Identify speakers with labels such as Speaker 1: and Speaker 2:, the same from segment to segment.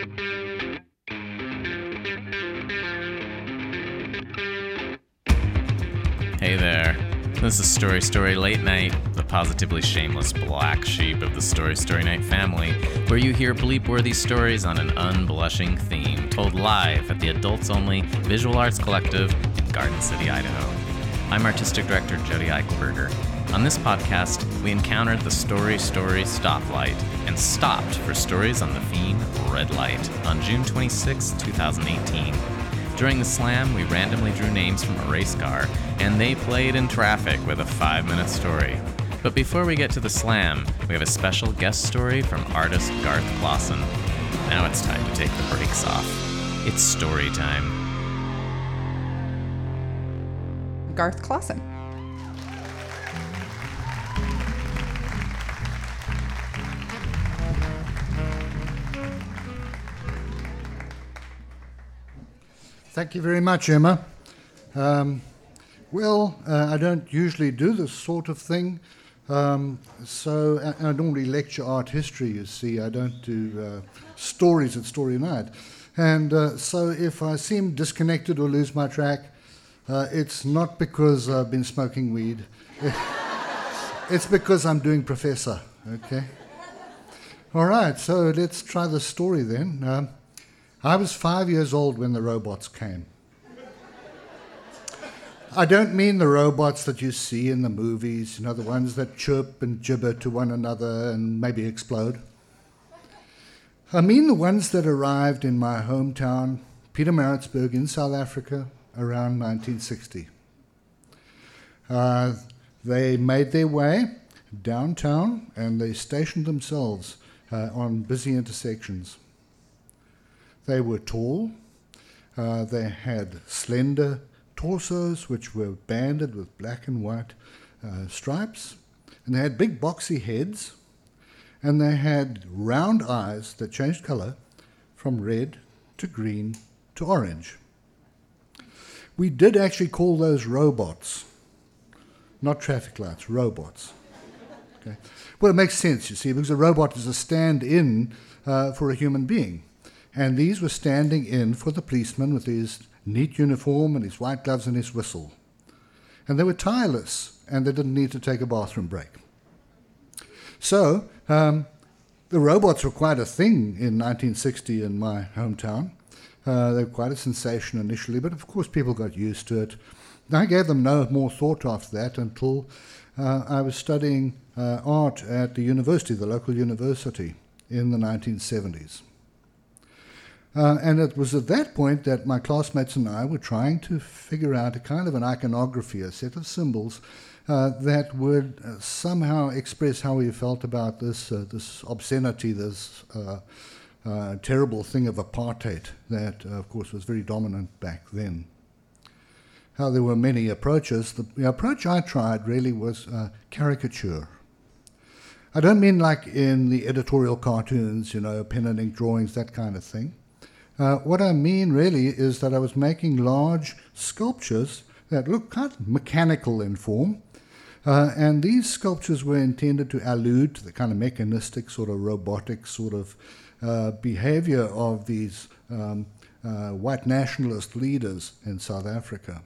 Speaker 1: Hey there. This is Story Story Late Night, the positively shameless black sheep of the Story Story Night family, where you hear bleep worthy stories on an unblushing theme, told live at the adults only Visual Arts Collective in Garden City, Idaho. I'm Artistic Director Jody Eichelberger. On this podcast, we encountered the Story Story stoplight and stopped for stories on the theme Red Light on June 26, 2018. During the slam, we randomly drew names from a race car, and they played in traffic with a five minute story. But before we get to the slam, we have a special guest story from artist Garth Claassen. Now it's time to take the brakes off. It's story time.
Speaker 2: Garth Claassen.
Speaker 3: Thank you very much, Emma. Um, well, uh, I don't usually do this sort of thing. Um, so I, I, normally lecture art history, you see. I don't do uh, stories at Story Night. And uh, so if I seem disconnected or lose my track, uh, it's not because I've been smoking weed. it's because I'm doing professor, okay? All right, so let's try the story then. Um, I was five years old when the robots came. I don't mean the robots that you see in the movies, you know, the ones that chirp and gibber to one another and maybe explode. I mean the ones that arrived in my hometown, Pietermaritzburg in South Africa, around 1960. Uh, they made their way downtown and they stationed themselves uh, on busy intersections. They were tall. Uh, they had slender torsos, which were banded with black and white uh, stripes. And they had big boxy heads. And they had round eyes that changed color from red to green to orange. We did actually call those robots, not traffic lights, robots. Okay. Well, it makes sense, you see, because a robot is a stand in uh, for a human being. And these were standing in for the policeman with his neat uniform and his white gloves and his whistle. And they were tireless, and they didn't need to take a bathroom break. So, um, the robots were quite a thing in 1960 in my hometown. Uh, they were quite a sensation initially, but of course people got used to it. I gave them no more thought after that until uh, I was studying uh, art at the university, the local university, in the 1970s. Uh, and it was at that point that my classmates and I were trying to figure out a kind of an iconography, a set of symbols uh, that would uh, somehow express how we felt about this, uh, this obscenity, this uh, uh, terrible thing of apartheid that, of course, was very dominant back then. How there were many approaches. The, the approach I tried really was caricature. I don't mean like in the editorial cartoons, you know, pen and ink drawings, that kind of thing. Uh, what I mean really is that I was making large sculptures that look kind of mechanical in form. Uh, and these sculptures were intended to allude to the kind of mechanistic, sort of robotic sort of uh, behavior of these um, uh, white nationalist leaders in South Africa.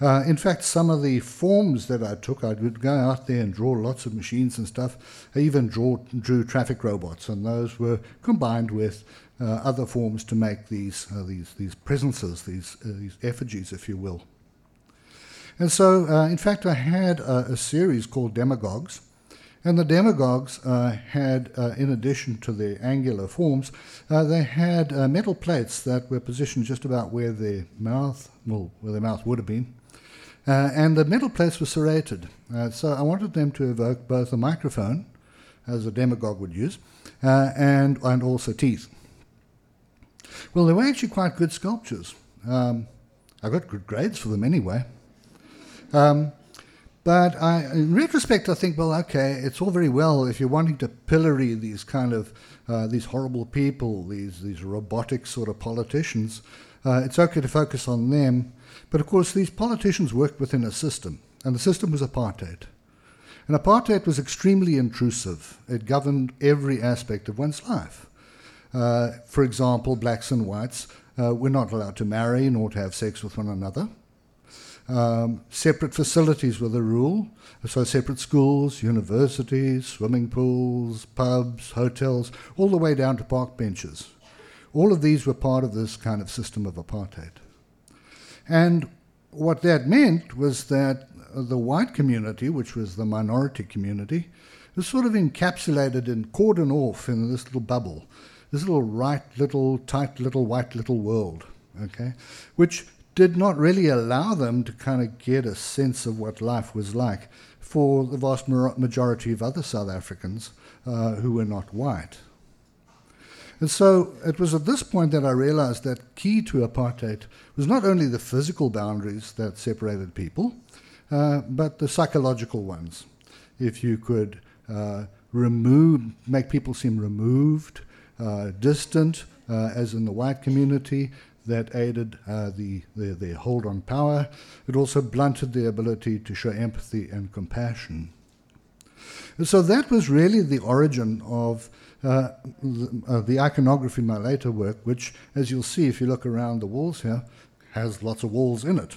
Speaker 3: Uh, in fact, some of the forms that I took, I would go out there and draw lots of machines and stuff. I even draw, drew traffic robots, and those were combined with other forms to make these, uh, these, these presences, these, uh, these effigies, if you will. And so, uh, in fact, I had a, series called Demagogues, and the demagogues uh, had, uh, in addition to their angular forms, they had metal plates that were positioned just about where their mouth, well, where their mouth would have been, uh, and the metal plates were serrated. Uh, so I wanted them to evoke both a microphone, as a demagogue would use, uh, and, and also teeth. Well, they were actually quite good sculptures. Um, I got good grades for them anyway. Um, but I, in retrospect, I think, well, okay, it's all very well if you're wanting to pillory these kind of uh, these horrible people, these these robotic sort of politicians. Uh, it's okay to focus on them. But of course, these politicians worked within a system, and the system was apartheid. And apartheid was extremely intrusive. It governed every aspect of one's life. Uh, for example, blacks and whites uh, were not allowed to marry nor to have sex with one another. Um, separate facilities were the rule, so separate schools, universities, swimming pools, pubs, hotels, all the way down to park benches. All of these were part of this kind of system of apartheid. And what that meant was that the white community, which was the minority community, was sort of encapsulated and cordoned off in this little bubble, this little right little, tight little, white little world, okay, which did not really allow them to kind of get a sense of what life was like for the vast majority of other South Africans uh, who were not white. And so it was at this point that I realized that key to apartheid was not only the physical boundaries that separated people, uh, but the psychological ones. If you could uh, remove, make people seem removed, distant, uh, as in the white community, that aided uh, the, the, their hold on power. It also blunted their ability to show empathy and compassion. And so that was really the origin of uh, the, uh, the, iconography in my later work, which, as you'll see if you look around the walls here, has lots of walls in it.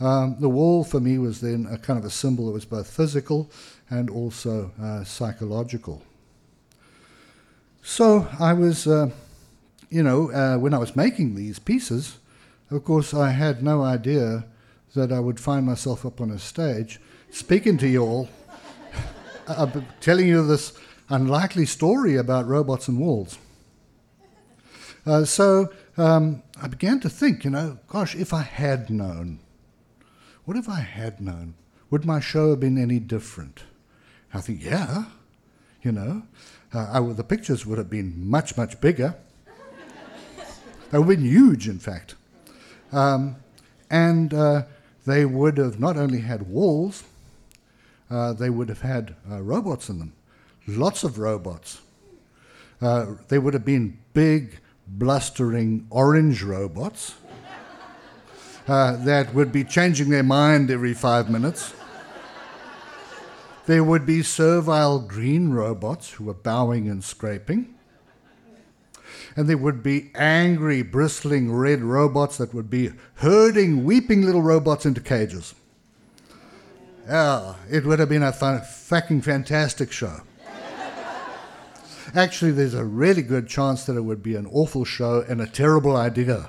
Speaker 3: Um, the wall for me was then a kind of a symbol that was both physical and also uh, psychological. So I was uh, you know, uh, when I was making these pieces, of course, I had no idea that I would find myself up on a stage speaking to you all, uh, telling you this unlikely story about robots and walls. Uh, so um, I began to think, you know, gosh, if I had known, what if I had known? Would my show have been any different? I think, yeah, you know, uh, the pictures would have been much, much bigger. They would have been huge, in fact. Um, and uh, they would have not only had walls, uh, they would have had uh, robots in them. Lots of robots. Uh, they would have been big, blustering orange robots uh, that would be changing their mind every five minutes. There would be servile green robots who were bowing and scraping and there would be angry, bristling red robots that would be herding weeping little robots into cages. Yeah, it would have been a fun, fucking fantastic show. Actually, there's a really good chance that it would be an awful show and a terrible idea.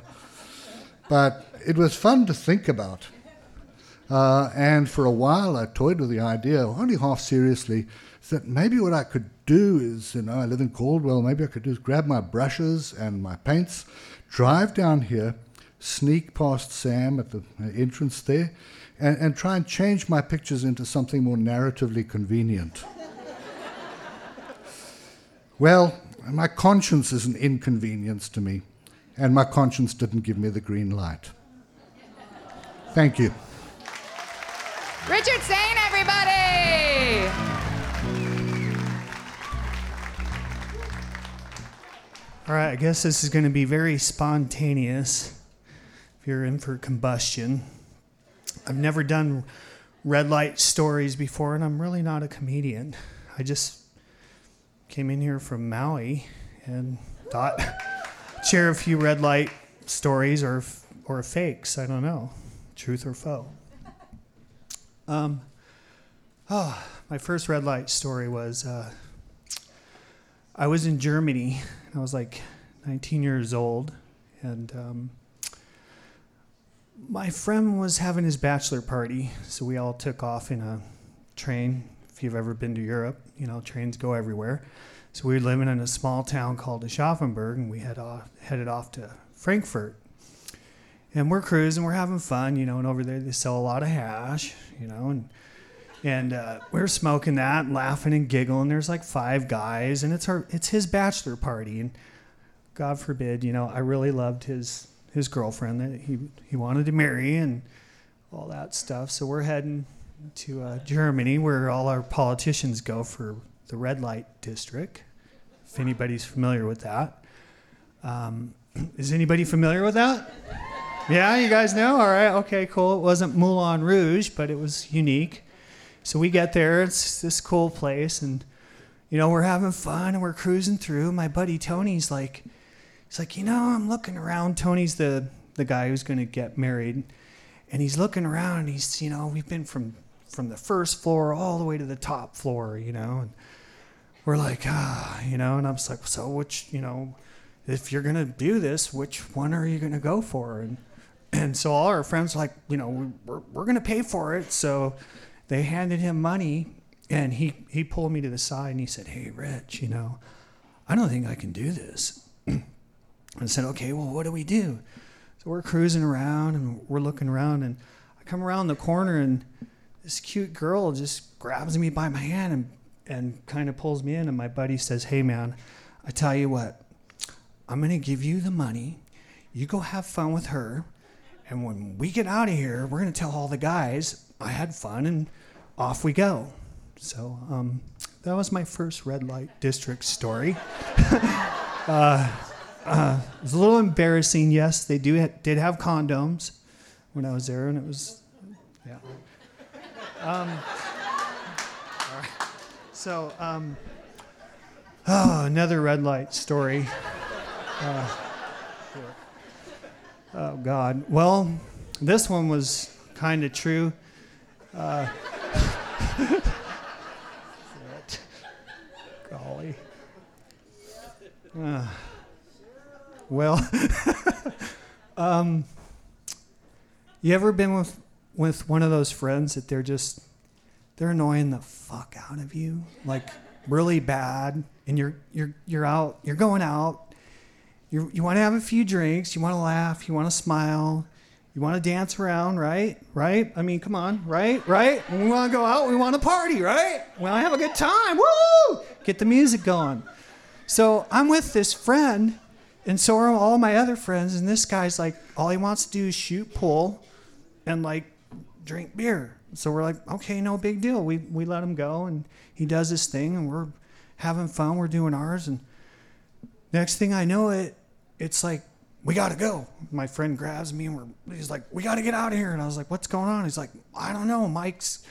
Speaker 3: But it was fun to think about. Uh, and for a while, I toyed with the idea, only half seriously, that maybe what I could do is, you know, I live in Caldwell, maybe I could just grab my brushes and my paints, drive down here, sneak past Sam at the entrance there, and, and try and change my pictures into something more narratively convenient. well, my conscience is an inconvenience to me, and my conscience didn't give me the green light. Thank you.
Speaker 2: Richard Sain, everybody!
Speaker 4: All right, I guess this is going to be very spontaneous if you're in for combustion. I've never done red light stories before, and I'm really not a comedian. I just came in here from Maui and thought share a few red light stories or or fakes. I don't know, truth or faux. Um, oh, my first red light story was uh, I was in Germany I was like 19 years old, and um, my friend was having his bachelor party, so we all took off in a train. If you've ever been to Europe, you know trains go everywhere. So we were living in a small town called Aschaffenburg, and we had off, headed off to Frankfurt. And we're cruising, we're having fun, you know. And over there they sell a lot of hash, you know, and and uh, we're smoking that, and laughing and giggling. There's like five guys, and it's our it's his bachelor party, and God forbid, you know, I really loved his his girlfriend that he he wanted to marry and all that stuff. So we're heading to uh, Germany, where all our politicians go for the red light district. If anybody's familiar with that, um, is anybody familiar with that? Yeah, you guys know. All right, okay, cool. It wasn't Moulin Rouge, but it was unique. So we get there. It's this cool place, and you know, we're having fun and we're cruising through. My buddy Tony's like, he's like, you know, I'm looking around. Tony's the the guy who's to get married, and he's looking around. And he's, you know, we've been from from the first floor all the way to the top floor, you know, and we're like, ah, you know, and I'm just like, so which, you know, if you're gonna do this, which one are you gonna go for? And and so all our friends like, you know, we're we're gonna pay for it. So they handed him money, and he he pulled me to the side and he said, hey, Rich, you know, I don't think I can do this. and I said, okay, well, what do we do? So we're cruising around and we're looking around, and I come around the corner and this cute girl just grabs me by my hand and and kind of pulls me in. And my buddy says, Hey, man, I tell you what, I'm going to give you the money. You go have fun with her. And when we get out of here, we're going to tell all the guys I had fun and off we go. So um, that was my first red light district story. uh, uh, it was a little embarrassing. Yes, they do ha- did have condoms when I was there, and it was, yeah. Um, so, um, oh, another red light story. Uh, oh, God. Well, this one was kind of true. Uh, golly. Uh, well, um, you ever been with, with one of those friends that they're just they're annoying the fuck out of you, like really bad. And you're you're you're out, you're going out. You you want to have a few drinks, you want to laugh, you want to smile, you want to dance around, right? Right? I mean, come on, right? Right? When we want to go out, we want to party, right? We want to have a good time. Woo! Get the music going. So I'm with this friend, and so are all my other friends, and this guy's like, all he wants to do is shoot pool and like drink beer. So we're like, okay, no big deal. We we let him go, and he does his thing, and we're having fun. We're doing ours, and next thing I know, it it's like we gotta go. My friend grabs me, and we're he's like, we gotta get out of here. And I was like, what's going on? He's like, I don't know. Mike's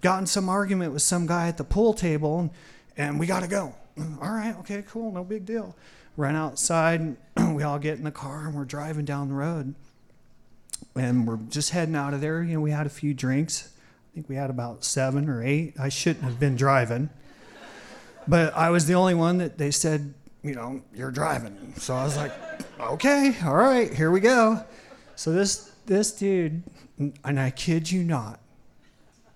Speaker 4: gotten some argument with some guy at the pool table, and, and we gotta go. All right, okay, cool, no big deal. Run outside, we all get in the car, and we're driving down the road and we're just heading out of there. You know, we had a few drinks. I think we had about seven or eight. I shouldn't have been driving, but I was the only one that they said, you know, you're driving. So I was like, okay, all right, here we go. So this this dude, and I kid you not,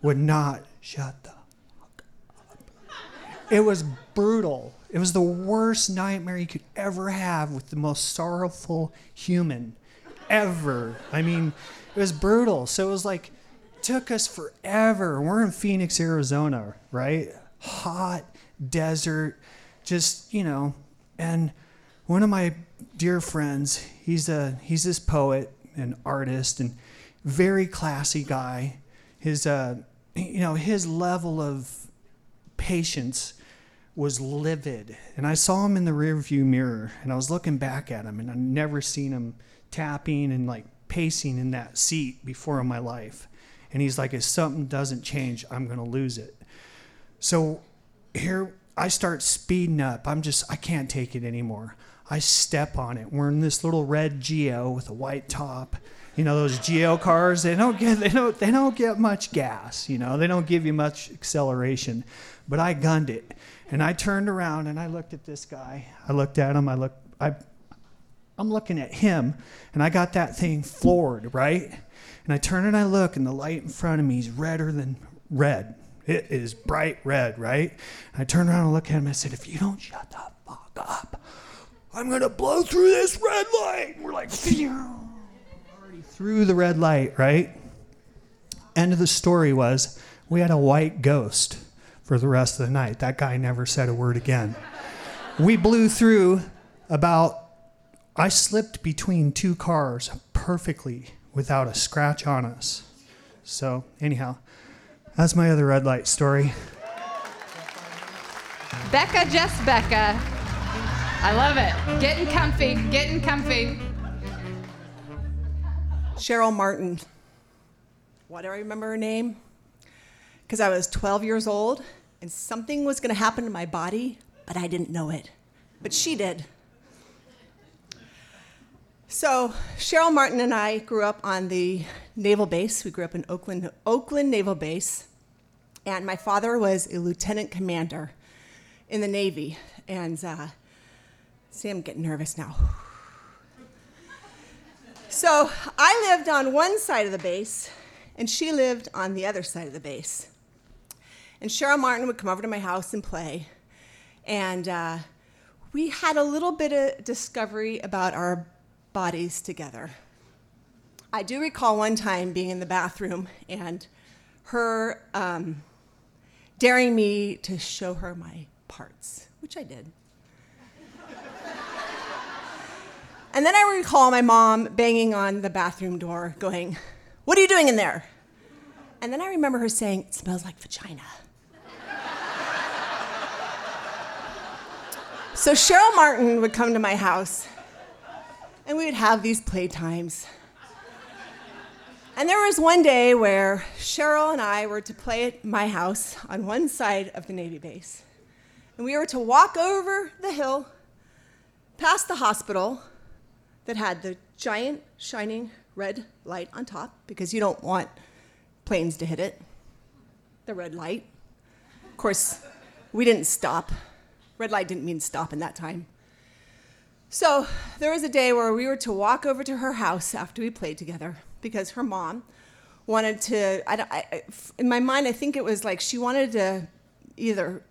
Speaker 4: would not shut the fuck up. It was brutal. It was the worst nightmare you could ever have with the most sorrowful human ever. I mean, it was brutal. So it was like, took us forever. We're in Phoenix, Arizona, right? Hot desert, just, you know. And one of my dear friends, he's a he's this poet and artist and very classy guy. His uh you know, his level of patience was livid. And I saw him in the rearview mirror and I was looking back at him and I'd never seen him tapping and like pacing in that seat before in my life. And he's like, if something doesn't change, I'm to lose it. So here I start speeding up. I'm just, I can't take it anymore. I step on it. We're in this little red Geo with a white top. You know those Geo cars? They don't get they don't they don't get much gas. You know they don't give you much acceleration. But I gunned it, and I turned around and I looked at this guy. I looked at him. I looked. I I'm looking at him, and I got that thing floored, right? And I turn and I look, and the light in front of me is redder than red. It is bright red, right? And I turn around and look at him. And I said, "If you don't shut the fuck up, I'm gonna blow through this red light." And we're like, already through the red light, right? End of the story was we had a white ghost for the rest of the night. That guy never said a word again. we blew through about I slipped between two cars perfectly without a scratch on us. So, anyhow, that's my other red light story.
Speaker 2: Becca, just Becca. I love it. Getting comfy, getting comfy.
Speaker 5: Cheryl Martin. Why do I remember her name? Because I was 12 years old and something was going to happen to my body, but I didn't know it. But she did. So, Cheryl Martin and I grew up on the naval base. We grew up in Oakland, Oakland Naval Base. And my father was a lieutenant commander in the Navy. And uh, see, I'm getting nervous now. So, I lived on one side of the base, and she lived on the other side of the base. And Cheryl Martin would come over to my house and play. And uh, we had a little bit of discovery about our bodies together. I do recall one time being in the bathroom and her um, daring me to show her my parts, which I did. and then I recall my mom banging on the bathroom door, going, What are you doing in there? And then I remember her saying, It smells like vagina. so Cheryl Martin would come to my house and we would have these playtimes. And there was one day where Cheryl and I were to play at my house on one side of the Navy base. And we were to walk over the hill past the hospital that had the giant shining red light on top because you don't want planes to hit it. The red light. Of course, we didn't stop. Red light didn't mean stop in that time. So there was a day where we were to walk over to her house after we played together because her mom wanted to. I, I, in my mind, I think it was like she wanted to either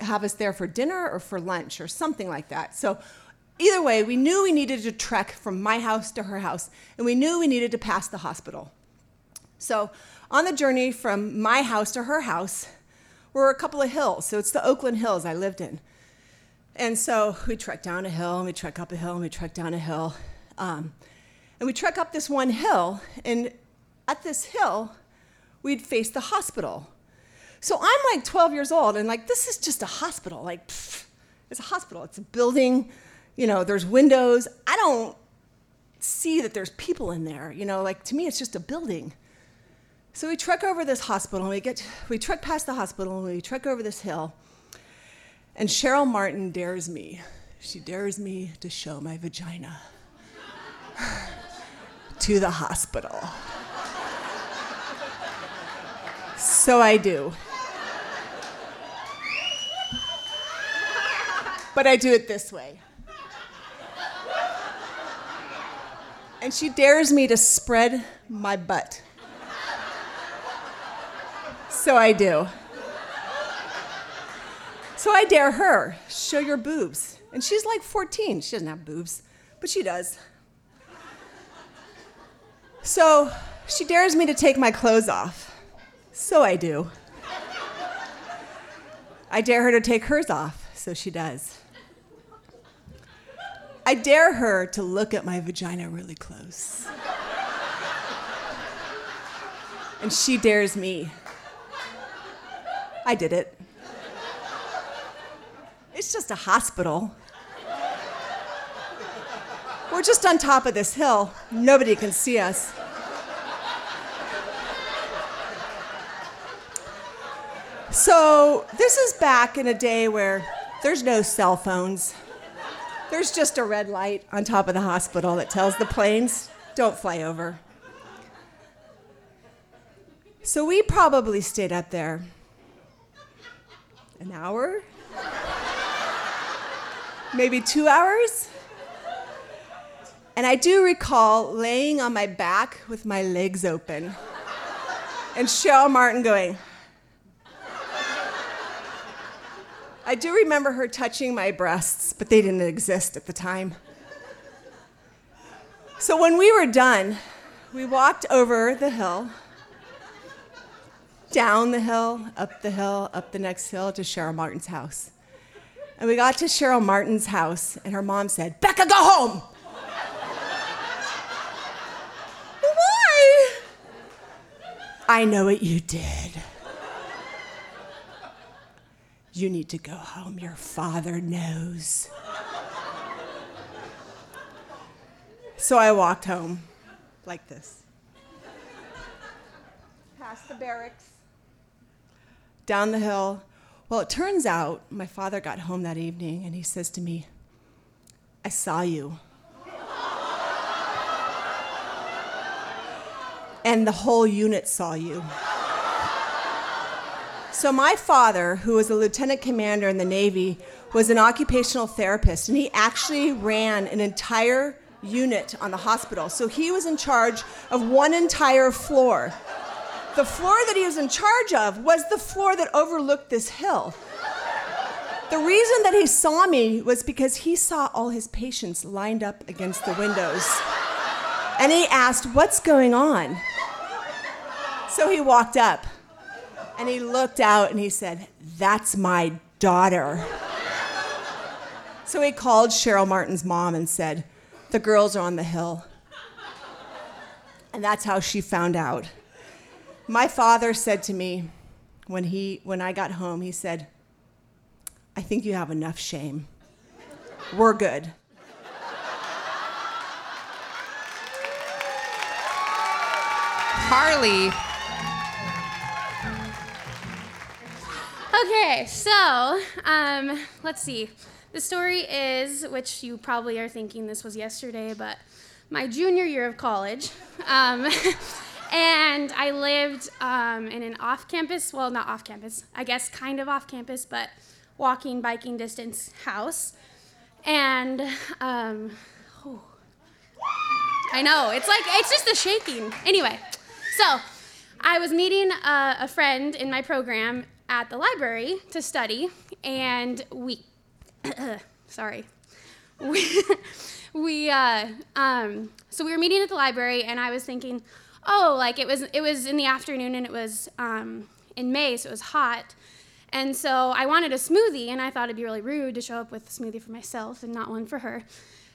Speaker 5: have us there for dinner or for lunch or something like that. So either way, we knew we needed to trek from my house to her house, and we knew we needed to pass the hospital. So on the journey from my house to her house were a couple of hills. So it's the Oakland Hills I lived in. And so we trek down a hill, and we trek up a hill, and we trek down a hill. Um, and we trek up this one hill, and at this hill, we'd face the hospital. So I'm like 12 years old, and like, this is just a hospital. Like, pfft, it's a hospital, it's a building, you know, there's windows. I don't see that there's people in there, you know, like, to me, it's just a building. So we trek over this hospital, and we get, we trek past the hospital, and we trek over this hill. And Cheryl Martin dares me. She dares me to show my vagina to the hospital. So I do. But I do it this way. And she dares me to spread my butt. So I do. So I dare her, show your boobs. And she's like 14. She doesn't have boobs, but she does. So she dares me to take my clothes off. So I do. I dare her to take hers off. So she does. I dare her to look at my vagina really close. And she dares me. I did it. It's just a hospital. We're just on top of this hill. Nobody can see us. So, this is back in a day where there's no cell phones. There's just a red light on top of the hospital that tells the planes, don't fly over. So, we probably stayed up there an hour, maybe two hours. And I do recall laying on my back with my legs open and Cheryl Martin going. I do remember her touching my breasts, but they didn't exist at the time. So when we were done, we walked over the hill, down the hill, up the hill, up the next hill to Cheryl Martin's house. And we got to Cheryl Martin's house, and her mom said, Becca, go home! Why? I know what you did. You need to go home. Your father knows. So I walked home like this. Past the barracks, down the hill, Well, it turns out my father got home that evening and he says to me, I saw you. And the whole unit saw you. So, my father, who was a lieutenant commander in the Navy, was an occupational therapist, and he actually ran an entire unit on the hospital. So, he was in charge of one entire floor. The floor that he was in charge of was the floor that overlooked this hill. The reason that he saw me was because he saw all his patients lined up against the windows. And he asked, What's going on? So he walked up and he looked out and he said, That's my daughter. So he called Cheryl Martin's mom and said, The girls are on the hill. And that's how she found out. My father said to me when, he, when I got home, he said, I think you have enough shame. We're good.
Speaker 2: Harley.
Speaker 6: Okay, so um, let's see. The story is, which you probably are thinking this was yesterday, but my junior year of college. Um, and I lived um, in an off campus, well, not off campus, I guess kind of off campus, but walking, biking distance house. And um, oh, I know, it's like, it's just the shaking. Anyway, so I was meeting a, a friend in my program at the library to study, and we, sorry, we, we uh, um, so we were meeting at the library, and I was thinking, oh, like it was it was in the afternoon, and it was um, in May, so it was hot, and so I wanted a smoothie, and I thought it'd be really rude to show up with a smoothie for myself and not one for her,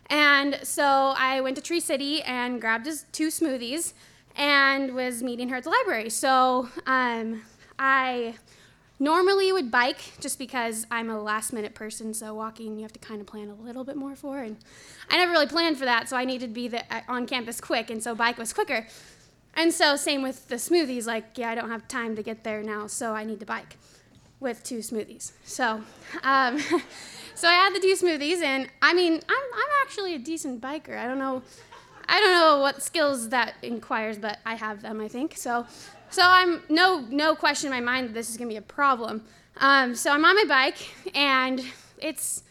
Speaker 6: and so I went to Tree City and grabbed his two smoothies, and was meeting her at the library. So um, I normally you would bike just because I'm a last minute person, so walking you have to kind of plan a little bit more for. And I never really planned for that, so I needed to be the, on campus quick, and so bike was quicker. And so same with the smoothies, like yeah, I don't have time to get there now, so I need to bike with two smoothies. So, um, so I had the two smoothies, and I mean, I'm I'm actually a decent biker. I don't know. I don't know what skills that inquires, but I have them, I think. So, so I'm no no question in my mind that this is gonna be a problem. Um, so I'm on my bike, and it's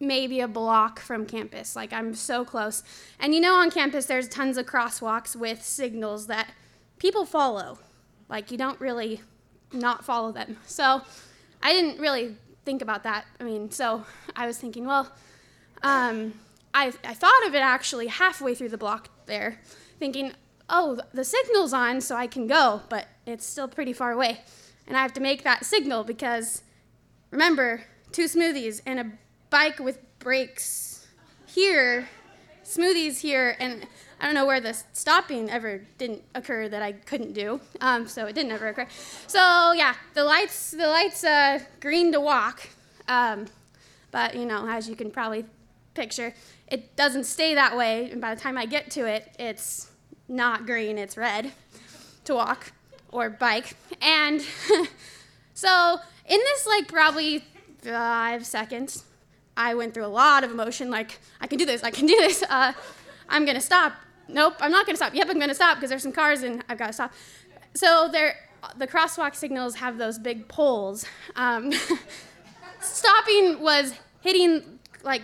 Speaker 6: maybe a block from campus. Like I'm so close. And you know, on campus there's tons of crosswalks with signals that people follow. Like you don't really not follow them. So I didn't really think about that. I mean, so I was thinking, well, um, I, I thought of it actually halfway through the block there, thinking, oh, the signal's on, so I can go, but it's still pretty far away. And I have to make that signal because, remember, two smoothies and a bike with brakes here, smoothies here, and I don't know where the stopping ever didn't occur that I couldn't do. Um, so it didn't ever occur. So yeah, the lights, the lights, uh, green to walk. Um, but you know, as you can probably picture, it doesn't stay that way. And by the time I get to it, it's not green, it's red to walk or bike. And so in this like probably five seconds, I went through a lot of emotion. Like I can do this, I can do this. Uh, I'm gonna stop. Nope, I'm not gonna stop. Yep, I'm gonna stop because there's some cars and I've got to stop. So there, the crosswalk signals have those big poles. Um, stopping was hitting like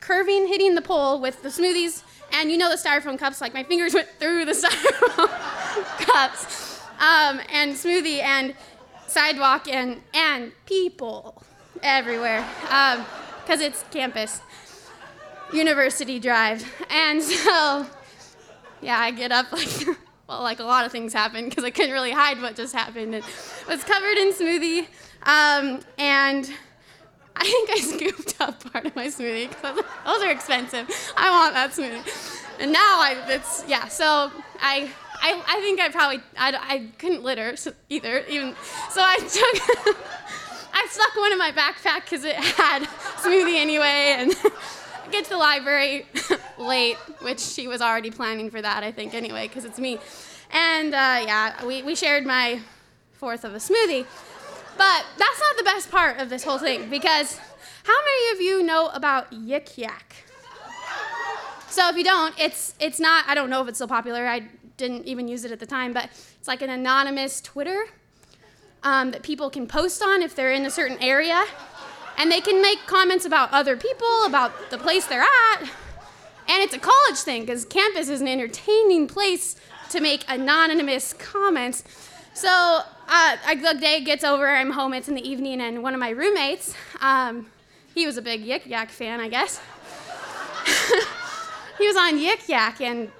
Speaker 6: curving, hitting the pole with the smoothies, and you know the styrofoam cups. Like my fingers went through the styrofoam cups, um, and smoothie and sidewalk and and people everywhere, because um, it's campus, University Drive, and so yeah, I get up like. Well, like a lot of things happened because I couldn't really hide what just happened. It was covered in smoothie, um, and I think I scooped up part of my smoothie because those are expensive. I want that smoothie. And now I, it's, yeah, so I, I, I think I probably, I, I couldn't litter either, even, so I took, I stuck one in my backpack because it had smoothie anyway, and I get to the library late, which she was already planning for that, I think, anyway, because it's me. And uh, yeah, we, we shared my fourth of a smoothie. But that's not the best part of this whole thing because how many of you know about Yik Yak? So if you don't, it's it's not. I don't know if it's still popular. I didn't even use it at the time, but it's like an anonymous Twitter um, that people can post on if they're in a certain area, and they can make comments about other people, about the place they're at, and it's a college thing because campus is an entertaining place to make anonymous comments. So uh, the day gets over, I'm home, it's in the evening, and one of my roommates, um, he was a big Yik Yak fan, I guess. he was on Yik Yak and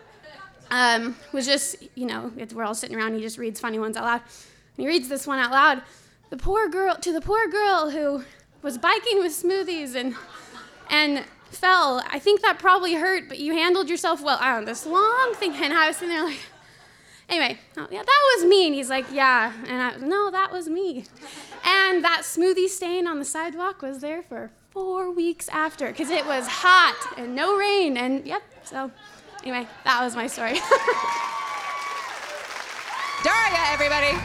Speaker 6: um, was just, you know, we're all sitting around, he just reads funny ones out loud. And he reads this one out loud. The poor girl, to the poor girl who was biking with smoothies and, and fell. I think that probably hurt, but you handled yourself well. I don't know, this long thing. And I was sitting there like, Anyway, oh, yeah, that was me. And he's like, yeah. And I, no, that was me. And that smoothie stain on the sidewalk was there for four weeks after because it was hot and no rain. And yep, so anyway, that was my story.
Speaker 2: Daria, everybody.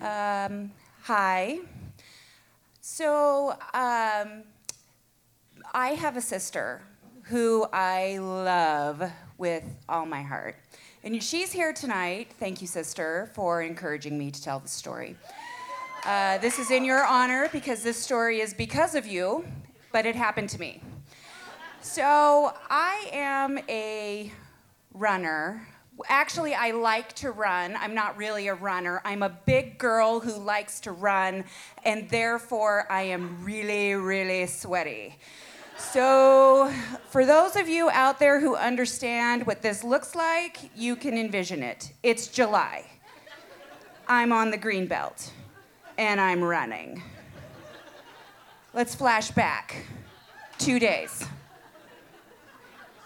Speaker 7: Um, hi. So, um, I have a sister who I love with all my heart. And she's here tonight. Thank you, sister, for encouraging me to tell the story. Uh, this is in your honor because this story is because of you, but it happened to me. So I am a runner. Actually, I like to run. I'm not really a runner. I'm a big girl who likes to run, and therefore I am really, really sweaty. So, for those of you out there who understand what this looks like, you can envision it. It's July. I'm on the green belt and I'm running. Let's flash back two days.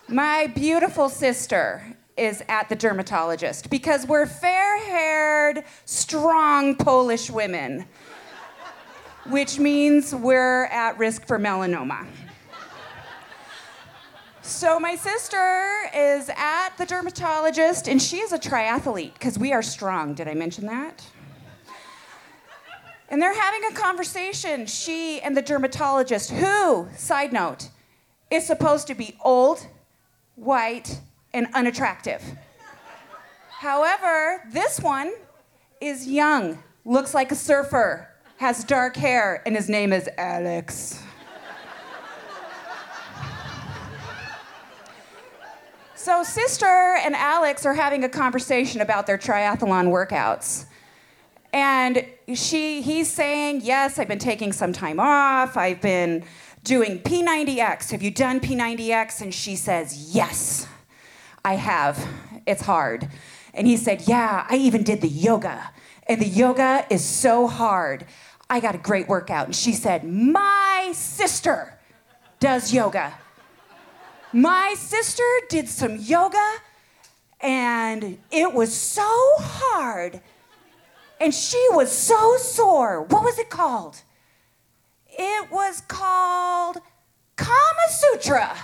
Speaker 7: My beautiful sister is at the dermatologist because we're fair haired, strong Polish women, which means we're at risk for melanoma. So my sister is at the dermatologist, and she is a triathlete because we are strong. Did I mention that? And they're having a conversation, she and the dermatologist, who, side note, is supposed to be old, white, and unattractive. However, this one is young, looks like a surfer, has dark hair, and his name is Alex. So, Sister and Alex are having a conversation about their triathlon workouts. And she, he's saying, Yes, I've been taking some time off. I've been doing P90X. Have you done P90X? And she says, Yes, I have. It's hard. And he said, Yeah, I even did the yoga. And the yoga is so hard. I got a great workout. And she said, My sister does yoga. My sister did some yoga and it was so hard and she was so sore. What was it called? It was called Kama Sutra.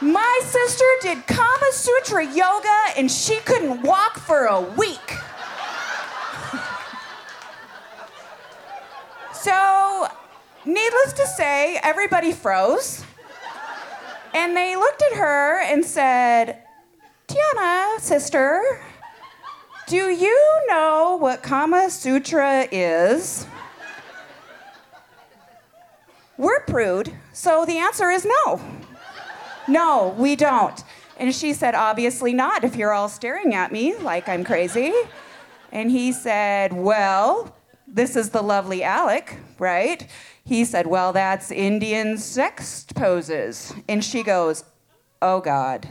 Speaker 7: My sister did Kama Sutra yoga and she couldn't walk for a week. so, needless to say, everybody froze. And they looked at her and said, Tiana, sister, do you know what Kama Sutra is? We're prude, so the answer is no. No, we don't. And she said, Obviously not, if you're all staring at me like I'm crazy. And he said, Well, this is the lovely Alec, right? He said, Well, that's Indian sex poses. And she goes, Oh, God.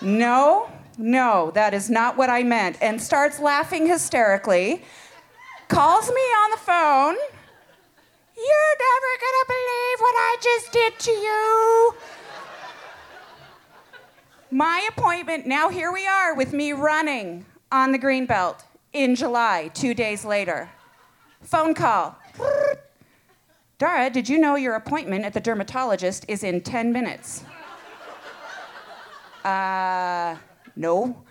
Speaker 7: No, no, that is not what I meant. And starts laughing hysterically, calls me on the phone. You're never gonna believe what I just did to you. My appointment, now here we are with me running on the green belt in July, two days later. Phone call. Dara, did you know your appointment at the dermatologist is in 10 minutes? Uh, no.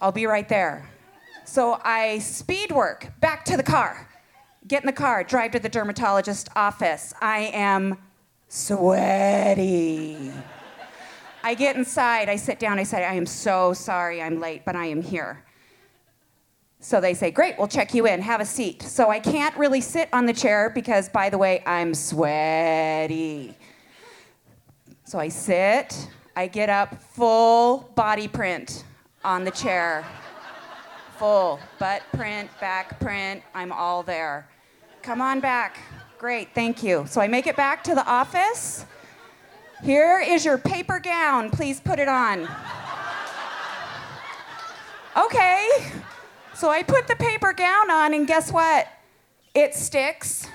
Speaker 7: I'll be right there. So I speed work back to the car, get in the car, drive to the dermatologist office. I am sweaty. I get inside, I sit down, I say, I am so sorry I'm late, but I am here. So they say, Great, we'll check you in, have a seat. So I can't really sit on the chair because, by the way, I'm sweaty. So I sit, I get up, full body print on the chair. Full butt print, back print, I'm all there. Come on back. Great, thank you. So I make it back to the office. Here is your paper gown. Please put it on. Okay. So I put the paper gown on, and guess what? It sticks.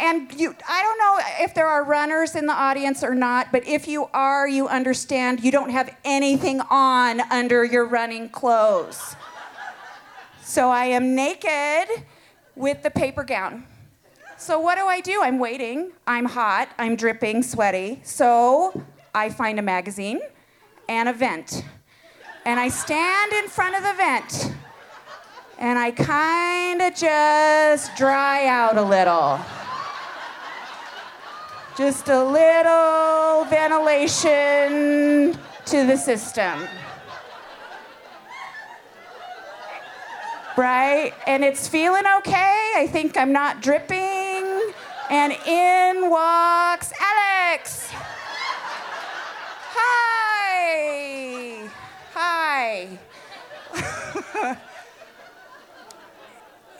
Speaker 7: And you, I don't know if there are runners in the audience or not, but if you are, you understand you don't have anything on under your running clothes. So I am naked with the paper gown. So what do I do? I'm waiting. I'm hot. I'm dripping, sweaty. So I find a magazine and a vent. And I stand in front of the vent. And I kind of just dry out a little. Just a little ventilation to the system. Right? And it's feeling okay. I think I'm not dripping. And in walks Alex. Hi.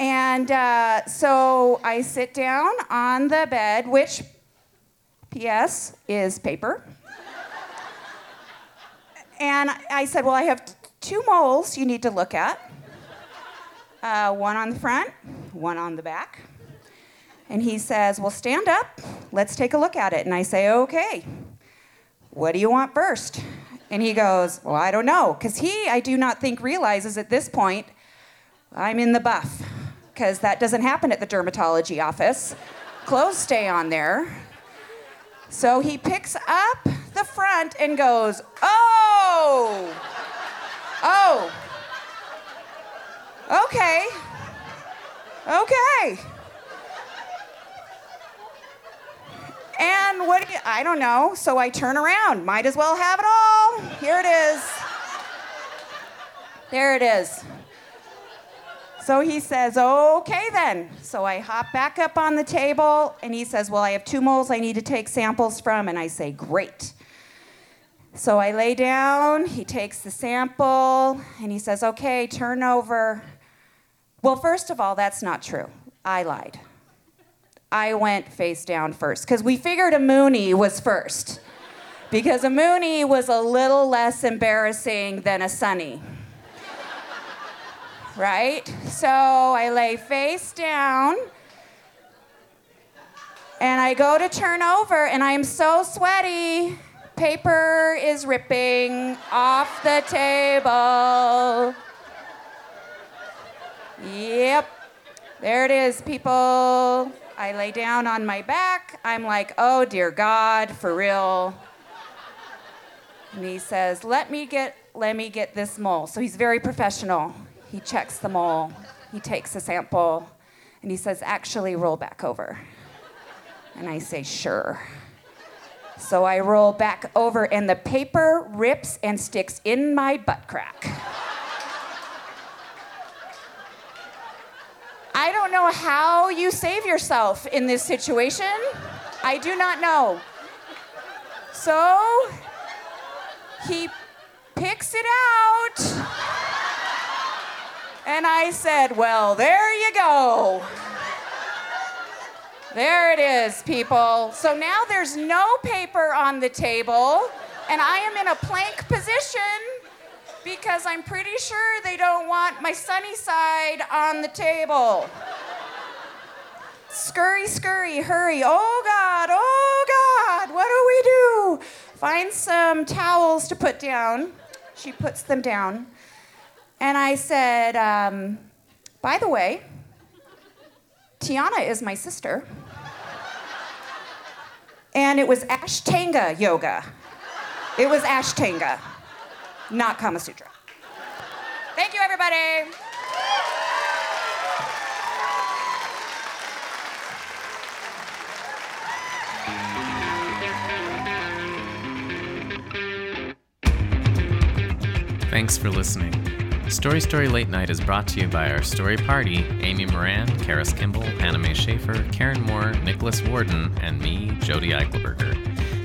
Speaker 7: And uh, so I sit down on the bed, which, P.S., is paper. and I said, Well, I have t- two moles you need to look at uh, one on the front, one on the back. And he says, Well, stand up, let's take a look at it. And I say, Okay, what do you want first? And he goes, Well, I don't know. Because he, I do not think, realizes at this point, I'm in the buff. Because that doesn't happen at the dermatology office. Clothes stay on there. So he picks up the front and goes, Oh! Oh! Okay. Okay. And what do you, I don't know. So I turn around. Might as well have it all. Here it is. There it is. So he says, okay then. So I hop back up on the table and he says, well, I have two moles I need to take samples from. And I say, great. So I lay down, he takes the sample, and he says, okay, turn over. Well, first of all, that's not true. I lied. I went face down first because we figured a Mooney was first. Because a Mooney was a little less embarrassing than a Sunny. Right? So I lay face down and I go to turn over and I am so sweaty. Paper is ripping off the table. Yep. There it is, people. I lay down on my back. I'm like, oh dear God, for real. And he says, let me get let me get this mole. So he's very professional. He checks the mole. He takes a sample and he says, actually roll back over. And I say, sure. So I roll back over and the paper rips and sticks in my butt crack. I don't know how you save yourself in this situation. I do not know. So he picks it out. And I said, Well, there you go. There it is, people. So now there's no paper on the table, and I am in a plank position because I'm pretty sure they don't want my sunny side on the table. Scurry, scurry, hurry. Oh God, oh God, what do we do? Find some towels to put down. She puts them down. And I said, um, by the way, Tiana is my sister. And it was Ashtanga yoga. It was Ashtanga, not Kama Sutra. Thank you, everybody.
Speaker 1: Thanks for listening. Story Story Late Night is brought to you by our story party Amy Moran, Karis Kimball, Anna Mae Schaefer, Karen Moore, Nicholas Warden, and me, Jody Eichelberger.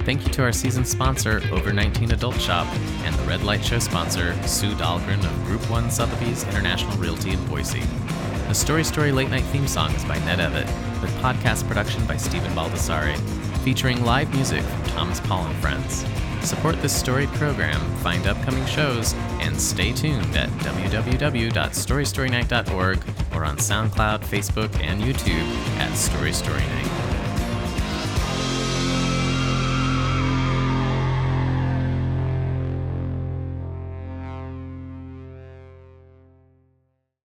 Speaker 1: Thank you to our season sponsor, Over 19 Adult Shop, and the Red Light Show sponsor, Sue Dahlgren of Group 1 Sotheby's International Realty in Boise. The Story Story Late Night theme song is by Ned Evett, with podcast production by Stephen Baldessari, featuring live music from Thomas Paul and Friends. Support this story program, find upcoming shows, and stay tuned at www.storystorynight.org or on SoundCloud, Facebook, and YouTube at Story Story Night.